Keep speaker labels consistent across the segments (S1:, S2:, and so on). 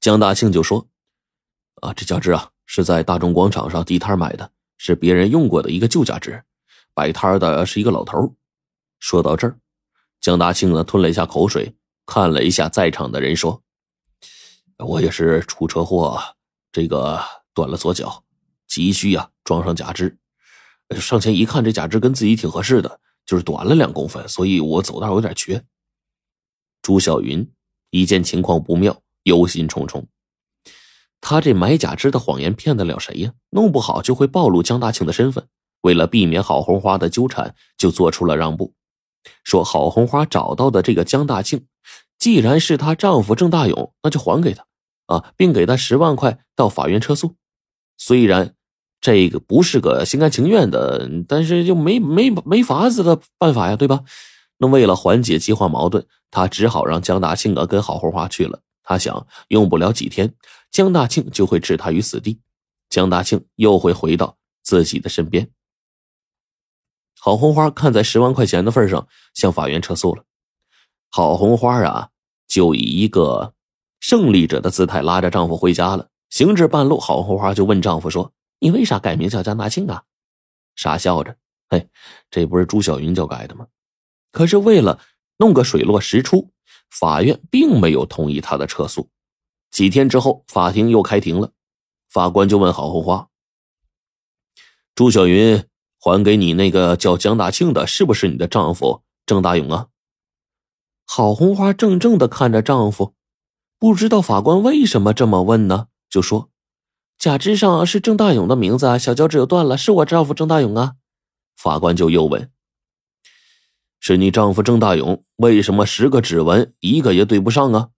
S1: 江大庆就说：“啊，这假肢啊，是在大众广场上地摊买的，是别人用过的一个旧假肢，摆摊的是一个老头。”说到这儿，江大庆呢吞了一下口水，看了一下在场的人，说：“我也是出车祸，这个断了左脚，急需呀装上假肢。上前一看，这假肢跟自己挺合适的，就是短了两公分，所以我走道有点瘸。”朱小云一见情况不妙。忧心忡忡，他这买假肢的谎言骗得了谁呀？弄不好就会暴露江大庆的身份。为了避免郝红花的纠缠，就做出了让步，说郝红花找到的这个江大庆，既然是她丈夫郑大勇，那就还给他啊，并给他十万块到法院撤诉。虽然这个不是个心甘情愿的，但是就没没没法子的办法呀，对吧？那为了缓解激化矛盾，他只好让江大庆啊跟郝红花去了。他想，用不了几天，江大庆就会置他于死地，江大庆又会回到自己的身边。郝红花看在十万块钱的份上，向法院撤诉了。郝红花啊，就以一个胜利者的姿态拉着丈夫回家了。行至半路，郝红花就问丈夫说：“你为啥改名叫江大庆啊？”傻笑着：“嘿，这不是朱小云叫改的吗？”可是为了弄个水落石出。法院并没有同意他的撤诉。几天之后，法庭又开庭了，法官就问郝红花：“朱小云还给你那个叫江大庆的，是不是你的丈夫郑大勇啊？”郝红花怔怔的看着丈夫，不知道法官为什么这么问呢？就说：“假肢上是郑大勇的名字啊，小脚趾又断了，是我丈夫郑大勇啊。”法官就又问。是你丈夫郑大勇，为什么十个指纹一个也对不上啊？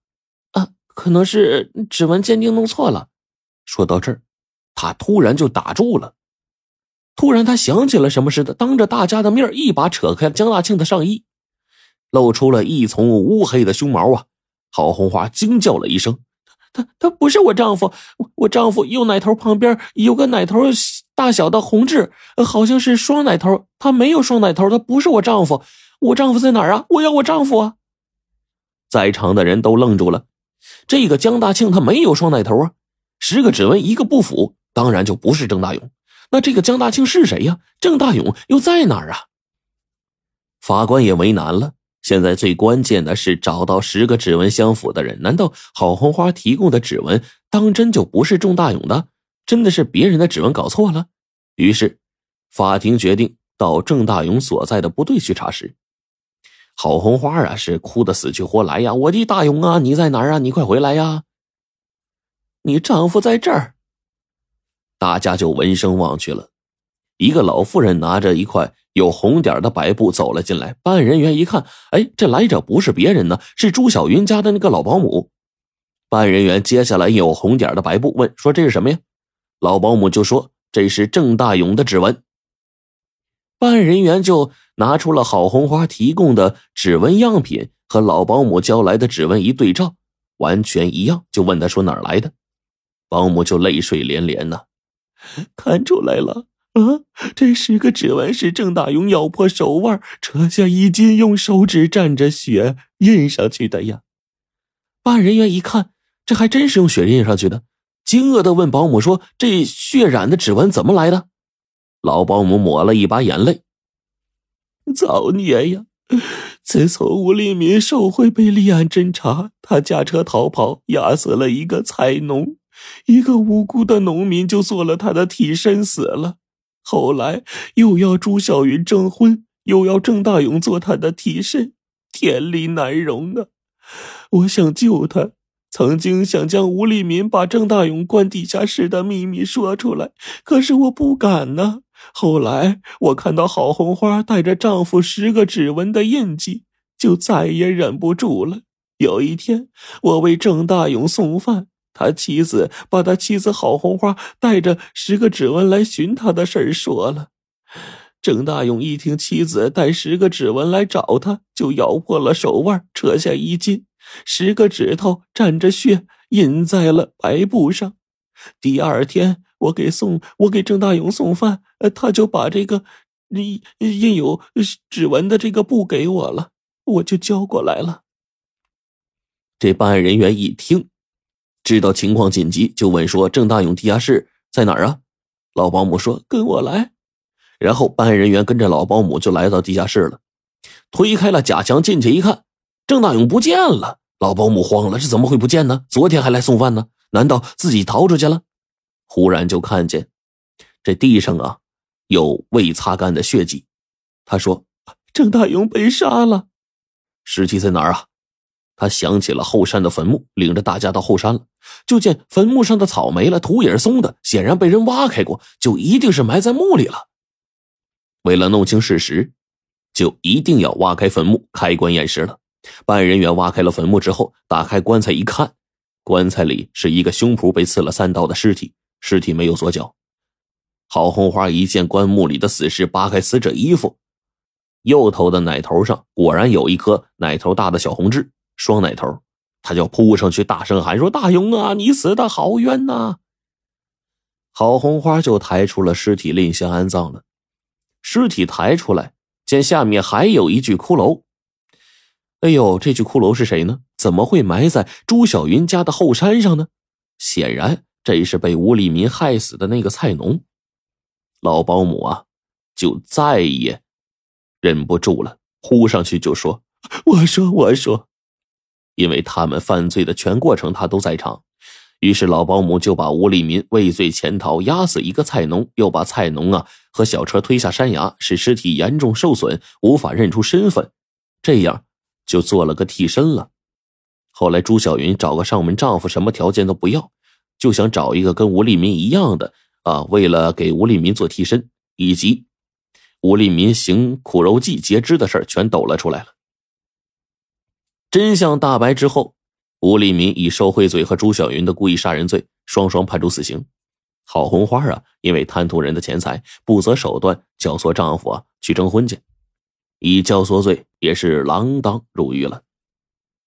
S2: 啊，可能是指纹鉴定弄错了。
S1: 说到这儿，他突然就打住了。突然他想起了什么似的，当着大家的面一把扯开江大庆的上衣，露出了一丛乌黑的胸毛啊！郝红花惊叫了一声：“
S2: 他他不是我丈夫，我我丈夫右奶头旁边有个奶头大小的红痣，好像是双奶头，他没有双奶头，他不是我丈夫。”我丈夫在哪儿啊？我要我丈夫啊！
S1: 在场的人都愣住了。这个江大庆他没有双奶头啊，十个指纹一个不符，当然就不是郑大勇。那这个江大庆是谁呀？郑大勇又在哪儿啊？法官也为难了。现在最关键的是找到十个指纹相符的人。难道郝红花提供的指纹当真就不是郑大勇的？真的是别人的指纹搞错了？于是，法庭决定到郑大勇所在的部队去查实。郝红花啊，是哭得死去活来呀！我的大勇啊，你在哪儿啊？你快回来呀！
S2: 你丈夫在这儿。
S1: 大家就闻声望去了，一个老妇人拿着一块有红点的白布走了进来。办案人员一看，哎，这来者不是别人呢，是朱小云家的那个老保姆。办案人员接下来有红点的白布，问说：“这是什么呀？”老保姆就说：“这是郑大勇的指纹。”办案人员就。拿出了郝红花提供的指纹样品和老保姆交来的指纹一对照，完全一样，就问他说哪儿来的，保姆就泪水连连呐，
S2: 看出来了啊，这十个指纹是郑大勇咬破手腕，扯下衣襟，用手指蘸着血印上去的呀。
S1: 办案人员一看，这还真是用血印上去的，惊愕的问保姆说：“这血染的指纹怎么来的？”老保姆抹了一把眼泪。
S2: 造孽呀！自从吴立民受贿被立案侦查，他驾车逃跑，压死了一个菜农，一个无辜的农民就做了他的替身死了。后来又要朱小云征婚，又要郑大勇做他的替身，天理难容啊！我想救他，曾经想将吴立民把郑大勇关地下室的秘密说出来，可是我不敢呢。后来我看到郝红花带着丈夫十个指纹的印记，就再也忍不住了。有一天，我为郑大勇送饭，他妻子把他妻子郝红花带着十个指纹来寻他的事儿说了。郑大勇一听妻子带十个指纹来找他，就咬破了手腕，扯下衣襟，十个指头沾着血印在了白布上。第二天。我给送我给郑大勇送饭，他就把这个印印有指纹的这个布给我了，我就交过来了。
S1: 这办案人员一听，知道情况紧急，就问说：“郑大勇地下室在哪儿啊？”老保姆说：“跟我来。”然后办案人员跟着老保姆就来到地下室了，推开了假墙进去一看，郑大勇不见了。老保姆慌了：“这怎么会不见呢？昨天还来送饭呢？难道自己逃出去了？”忽然就看见这地上啊有未擦干的血迹。他说：“
S2: 郑大勇被杀了，
S1: 尸体在哪儿啊？”他想起了后山的坟墓，领着大家到后山了。就见坟墓上的草没了，土也是松的，显然被人挖开过，就一定是埋在墓里了。为了弄清事实，就一定要挖开坟墓，开棺验尸了。办案人员挖开了坟墓之后，打开棺材一看，棺材里是一个胸脯被刺了三刀的尸体，尸体没有左脚。郝红花一见棺木里的死尸，扒开死者衣服，右头的奶头上果然有一颗奶头大的小红痣。双奶头，他就扑上去，大声喊说：“大勇啊，你死的好冤呐！”郝红花就抬出了尸体，另行安葬了。尸体抬出来，见下面还有一具骷髅。哎呦，这具骷髅是谁呢？怎么会埋在朱小云家的后山上呢？显然，这是被吴立民害死的那个菜农。老保姆啊，就再也忍不住了，扑上去就说：“
S2: 我说，我说。”
S1: 因为他们犯罪的全过程他都在场，于是老保姆就把吴立民畏罪潜逃，压死一个菜农，又把菜农啊和小车推下山崖，使尸体严重受损，无法认出身份，这样就做了个替身了。后来朱小云找个上门丈夫，什么条件都不要，就想找一个跟吴立民一样的啊，为了给吴立民做替身，以及吴立民行苦肉计截肢的事全抖了出来了。真相大白之后，吴立民以受贿罪和朱小云的故意杀人罪双双判处死刑。郝红花啊，因为贪图人的钱财，不择手段教唆丈夫啊去征婚去，以教唆罪也是锒铛入狱了。